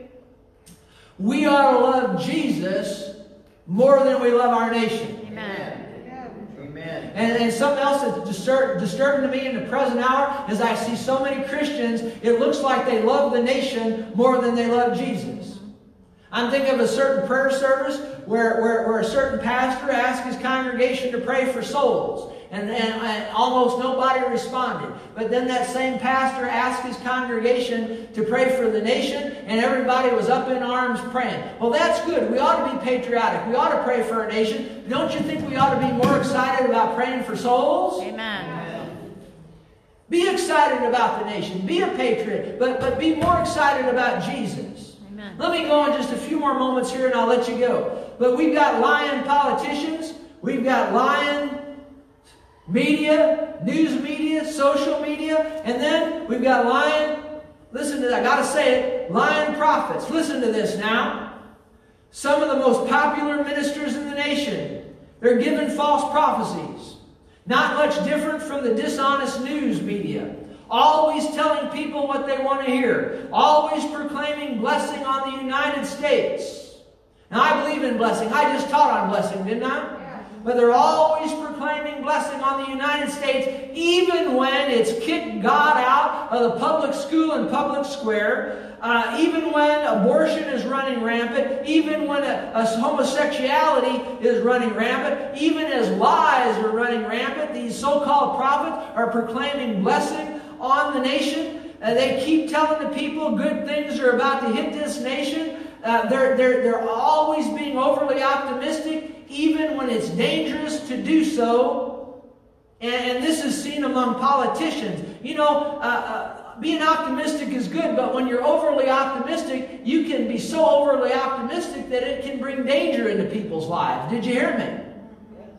We ought to love Jesus more than we love our nation.
Amen.
And, and something else that's disturb, disturbing to me in the present hour is I see so many Christians, it looks like they love the nation more than they love Jesus. I'm thinking of a certain prayer service where, where, where a certain pastor asked his congregation to pray for souls. And, and, and, almost nobody responded. But then that same pastor asked his congregation to pray for the nation, and everybody was up in arms praying. Well, that's good. We ought to be patriotic. We ought to pray for our nation. Don't you think we ought to be more excited about praying for souls?
Amen.
Be excited about the nation. Be a patriot, but, but be more excited about Jesus.
Amen.
Let me go on just a few more moments here and I'll let you go. But we've got lying politicians. We've got lying media, news media, social media, and then we've got lying, listen to that, I gotta say it, lying prophets. Listen to this now. Some of the most popular ministers in the nation, they're given false prophecies. Not much different from the dishonest news media. Always telling people what they want to hear. Always proclaiming blessing on the United States. Now, I believe in blessing. I just taught on blessing, didn't I? But they're always proclaiming blessing on the United States, even when it's kicked God out of the public school and public square, uh, even when abortion is running rampant, even when a, a homosexuality is running rampant, even as lies are running rampant, these so-called prophets are proclaiming blessing on the nation. Uh, they keep telling the people good things are about to hit this nation. Uh, they're, they're, they're always being overly optimistic even when it's dangerous to do so. And, and this is seen among politicians. You know, uh, uh, being optimistic is good, but when you're overly optimistic, you can be so overly optimistic that it can bring danger into people's lives. Did you hear me?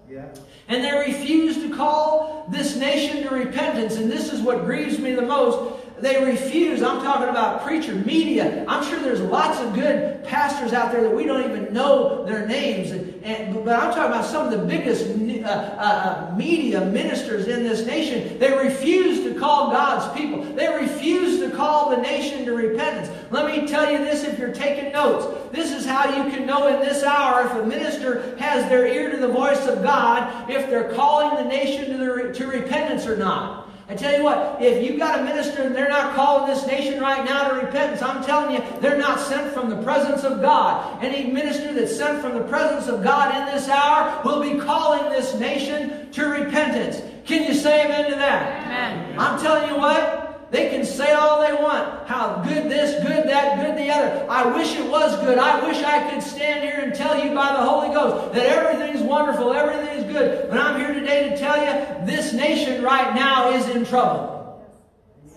Yeah.
And they refuse to call this nation to repentance. And this is what grieves me the most. They refuse. I'm talking about preacher, media. I'm sure there's lots of good pastors out there that we don't even know their names. And, and, but I'm talking about some of the biggest uh, uh, uh, media ministers in this nation. They refuse to call God's people. They refuse to call the nation to repentance. Let me tell you this if you're taking notes. This is how you can know in this hour if a minister has their ear to the voice of God, if they're calling the nation to, the, to repentance or not. I tell you what, if you've got a minister and they're not calling this nation right now to repentance, I'm telling you, they're not sent from the presence of God. Any minister that's sent from the presence of God in this hour will be calling this nation to repentance. Can you say amen to that?
Amen.
I'm telling you what, they can say all they want. How good this, good that, good the other. I wish it was good. I wish I could stand here and tell you by the Holy Ghost that everything's wonderful, everything's good. But I'm here today to tell you this nation right now is in trouble.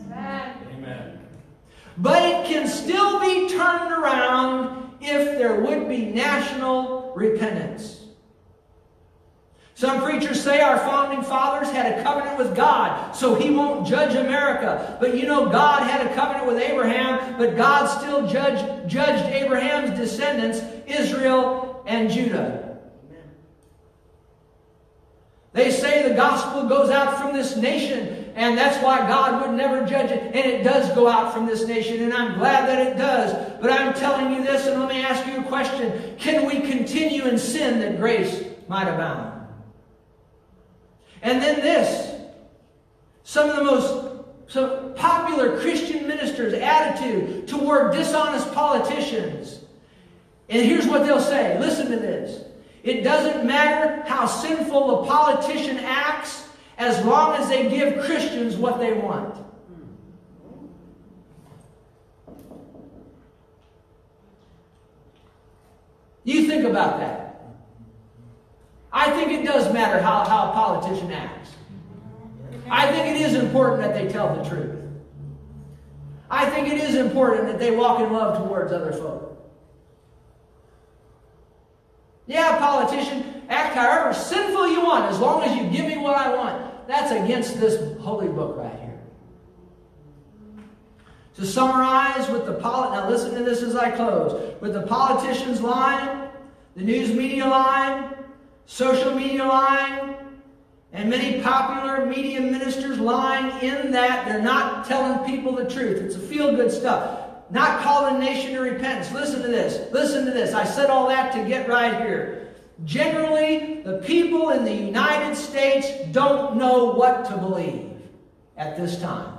Amen.
Amen.
But it can still be turned around if there would be national repentance. Some preachers say our founding fathers had a covenant with God, so he won't judge America. But you know, God had a covenant with Abraham, but God still judged, judged Abraham's descendants, Israel and Judah. They say the gospel goes out from this nation, and that's why God would never judge it. And it does go out from this nation, and I'm glad that it does. But I'm telling you this, and let me ask you a question Can we continue in sin that grace might abound? And then this. Some of the most so popular Christian ministers' attitude toward dishonest politicians. And here's what they'll say. Listen to this. It doesn't matter how sinful a politician acts as long as they give Christians what they want. You think about that. I think it does matter how, how a politician acts. I think it is important that they tell the truth. I think it is important that they walk in love towards other folk. Yeah, politician, act however sinful you want, as long as you give me what I want. That's against this holy book right here. To summarize with the polit now listen to this as I close. With the politicians line, the news media line, social media lying, and many popular media ministers lying in that they're not telling people the truth. It's a feel good stuff. Not calling nation to repentance. Listen to this. Listen to this. I said all that to get right here. Generally, the people in the United States don't know what to believe at this time.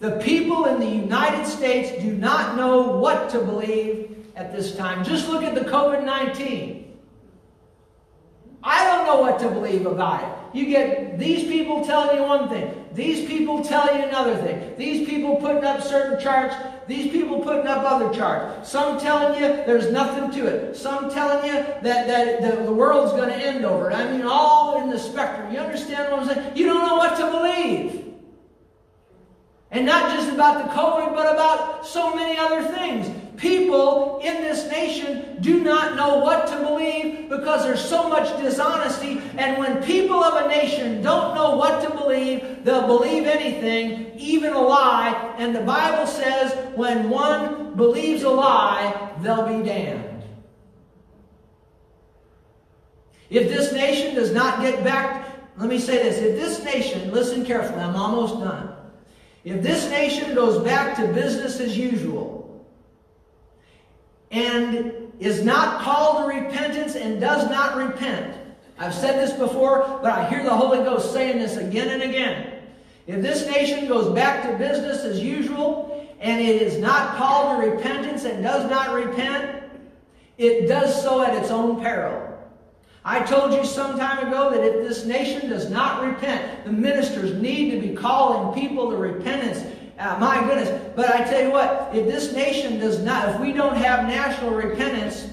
The people in the United States do not know what to believe at this time. Just look at the COVID 19. I don't know what to believe about it. You get these people telling you one thing, these people telling you another thing, these people putting up certain charts, these people putting up other charts. Some telling you there's nothing to it. Some telling you that, that the, the world's going to end over it. I mean, all in the spectrum. You understand what I'm saying? You don't know what to believe. And not just about the COVID, but about so many other things. People in this nation do not know what to believe because there's so much dishonesty. And when people of a nation don't know what to believe, they'll believe anything, even a lie. And the Bible says when one believes a lie, they'll be damned. If this nation does not get back, let me say this. If this nation, listen carefully, I'm almost done. If this nation goes back to business as usual and is not called to repentance and does not repent, I've said this before, but I hear the Holy Ghost saying this again and again. If this nation goes back to business as usual and it is not called to repentance and does not repent, it does so at its own peril. I told you some time ago that if this nation does not repent, the ministers need to be calling people to repentance. Uh, my goodness. But I tell you what, if this nation does not, if we don't have national repentance,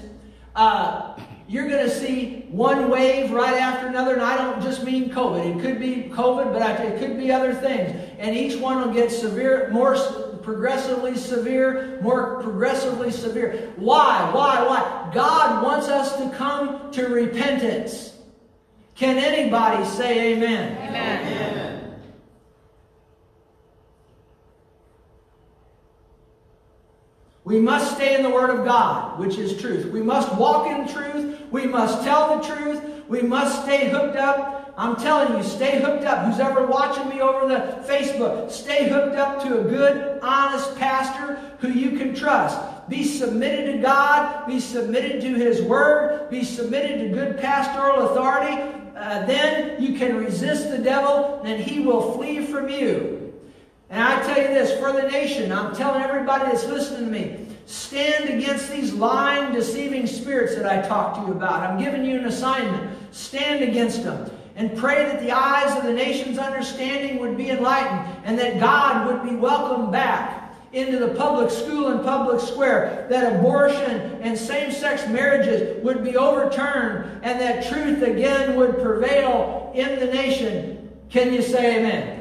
uh, you're going to see one wave right after another, and I don't just mean COVID. It could be COVID, but it could be other things. And each one will get severe, more progressively severe, more progressively severe. Why? Why? Why? God wants us to come to repentance. Can anybody say amen?
Amen.
Amen.
We must stay in the Word of God, which is truth. We must walk in truth. We must tell the truth. We must stay hooked up. I'm telling you, stay hooked up. Who's ever watching me over the Facebook, stay hooked up to a good, honest pastor who you can trust. Be submitted to God. Be submitted to His Word. Be submitted to good pastoral authority. Uh, then you can resist the devil, and he will flee from you. And I tell you this for the nation, I'm telling everybody that's listening to me stand against these lying, deceiving spirits that I talked to you about. I'm giving you an assignment. Stand against them and pray that the eyes of the nation's understanding would be enlightened and that God would be welcomed back into the public school and public square, that abortion and same sex marriages would be overturned, and that truth again would prevail in the nation. Can you say amen?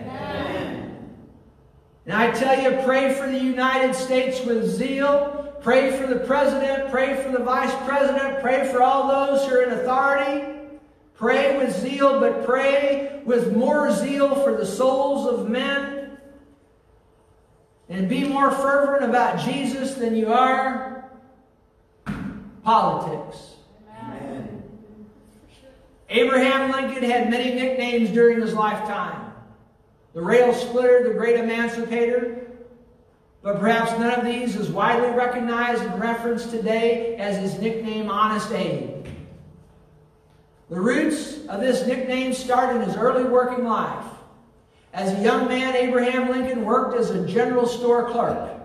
And I tell you, pray for the United States with zeal. pray for the president, pray for the vice president, pray for all those who are in authority. Pray with zeal, but pray with more zeal for the souls of men. And be more fervent about Jesus than you are politics.
Amen.
Abraham Lincoln had many nicknames during his lifetime the rail splitter, the great emancipator. But perhaps none of these is widely recognized and referenced today as his nickname, Honest Abe. The roots of this nickname start in his early working life. As a young man, Abraham Lincoln worked as a general store clerk.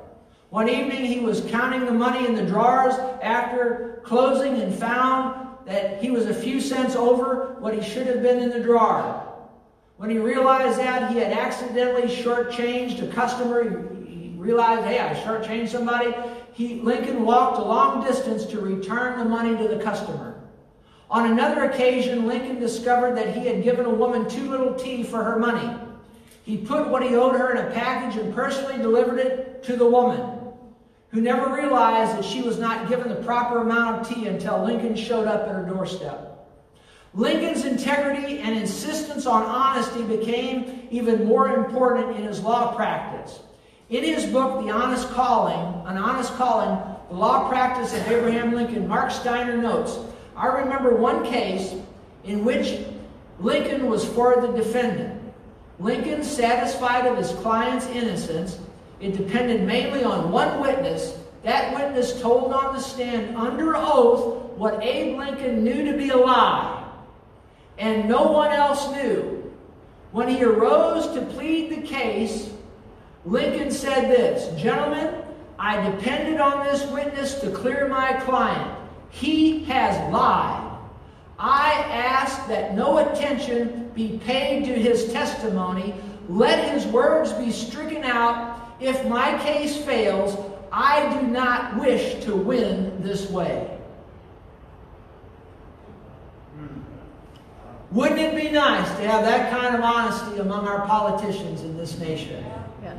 One evening, he was counting the money in the drawers after closing and found that he was a few cents over what he should have been in the drawer. When he realized that, he had accidentally shortchanged a customer. He, realized, hey, I shortchanged somebody. He, Lincoln walked a long distance to return the money to the customer. On another occasion, Lincoln discovered that he had given a woman too little tea for her money. He put what he owed her in a package and personally delivered it to the woman, who never realized that she was not given the proper amount of tea until Lincoln showed up at her doorstep. Lincoln's integrity and insistence on honesty became even more important in his law practice. In his book, The Honest Calling, An Honest Calling, The Law Practice of Abraham Lincoln, Mark Steiner notes, I remember one case in which Lincoln was for the defendant. Lincoln, satisfied of his client's innocence, it depended mainly on one witness. That witness told on the stand under oath what Abe Lincoln knew to be a lie and no one else knew. When he arose to plead the case, Lincoln said this Gentlemen, I depended on this witness to clear my client. He has lied. I ask that no attention be paid to his testimony. Let his words be stricken out. If my case fails, I do not wish to win this way. Wouldn't it be nice to have that kind of honesty among our politicians in this nation?
Yes.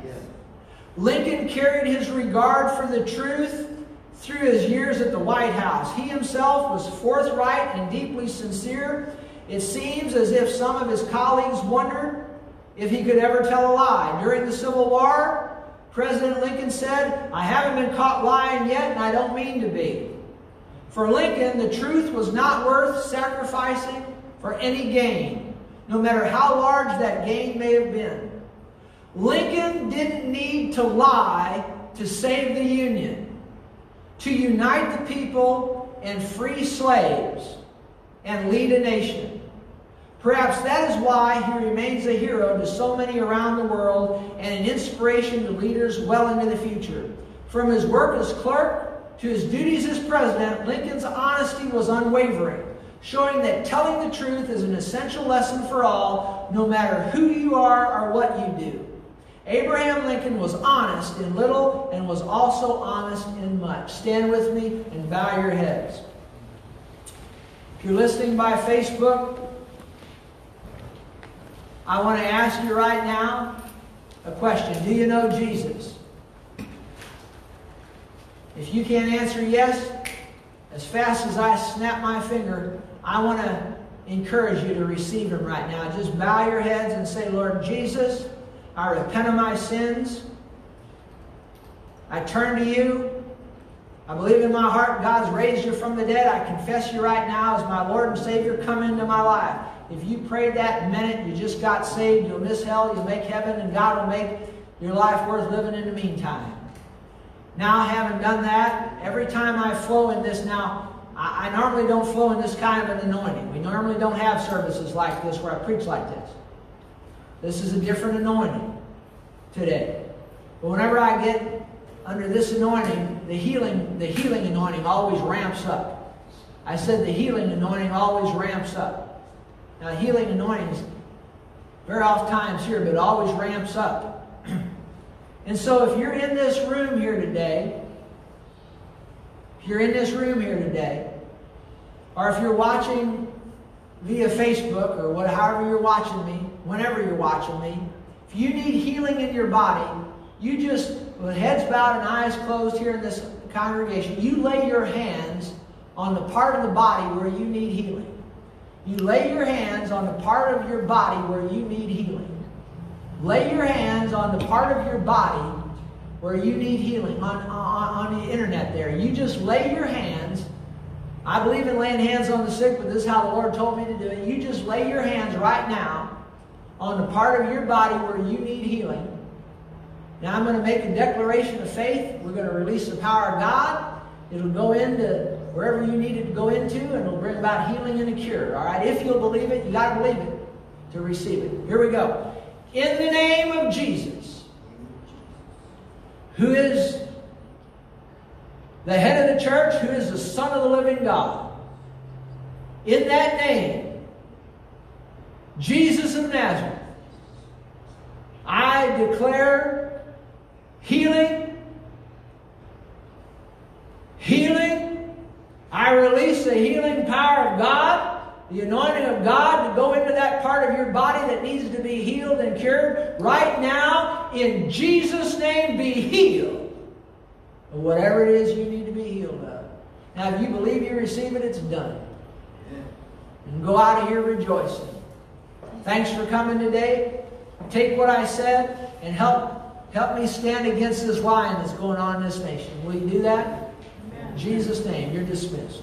Lincoln carried his regard for the truth through his years at the White House. He himself was forthright and deeply sincere. It seems as if some of his colleagues wondered if he could ever tell a lie. During the Civil War, President Lincoln said, I haven't been caught lying yet, and I don't mean to be. For Lincoln, the truth was not worth sacrificing for any gain, no matter how large that gain may have been. Lincoln didn't need to lie to save the Union, to unite the people and free slaves and lead a nation. Perhaps that is why he remains a hero to so many around the world and an inspiration to leaders well into the future. From his work as clerk to his duties as president, Lincoln's honesty was unwavering showing that telling the truth is an essential lesson for all, no matter who you are or what you do. Abraham Lincoln was honest in little and was also honest in much. Stand with me and bow your heads. If you're listening by Facebook, I want to ask you right now a question. Do you know Jesus? If you can't answer yes, as fast as I snap my finger, I want to encourage you to receive Him right now. Just bow your heads and say, Lord Jesus, I repent of my sins. I turn to you. I believe in my heart God's raised you from the dead. I confess you right now as my Lord and Savior. Come into my life. If you prayed that minute, you just got saved, you'll miss hell, you'll make heaven, and God will make your life worth living in the meantime. Now, having done that, every time I flow in this now, I, I normally don't flow in this kind of an anointing. We normally don't have services like this where I preach like this. This is a different anointing today. But whenever I get under this anointing, the healing, the healing anointing always ramps up. I said the healing anointing always ramps up. Now, healing anointings very oft times here, but always ramps up. and so, if you're in this room here today if you're in this room here today, or if you're watching via Facebook or what, however you're watching me, whenever you're watching me, if you need healing in your body, you just, with heads bowed and eyes closed here in this congregation, you lay your hands on the part of the body where you need healing. You lay your hands on the part of your body where you need healing. Lay your hands on the part of your body where you need healing on, on, on the internet there. You just lay your hands. I believe in laying hands on the sick, but this is how the Lord told me to do it. You just lay your hands right now on the part of your body where you need healing. Now I'm going to make a declaration of faith. We're going to release the power of God. It'll go into wherever you need it to go into, and it'll bring about healing and a cure. All right? If you'll believe it, you got to believe it to receive it. Here we go. In the name of Jesus, who is the head of the church, who is the Son of the living God, in that name, Jesus of Nazareth, I declare healing, healing. I release the healing power of God, the anointing of God to go into that part of your body that needs to be healed and cured. Right now, in Jesus' name, be healed whatever it is you need to be healed of. Now, if you believe you receive it, it's done. And go out of here rejoicing. Thanks for coming today. Take what I said and help help me stand against this lying that's going on in this nation. Will you do that? In Jesus' name, you're dismissed.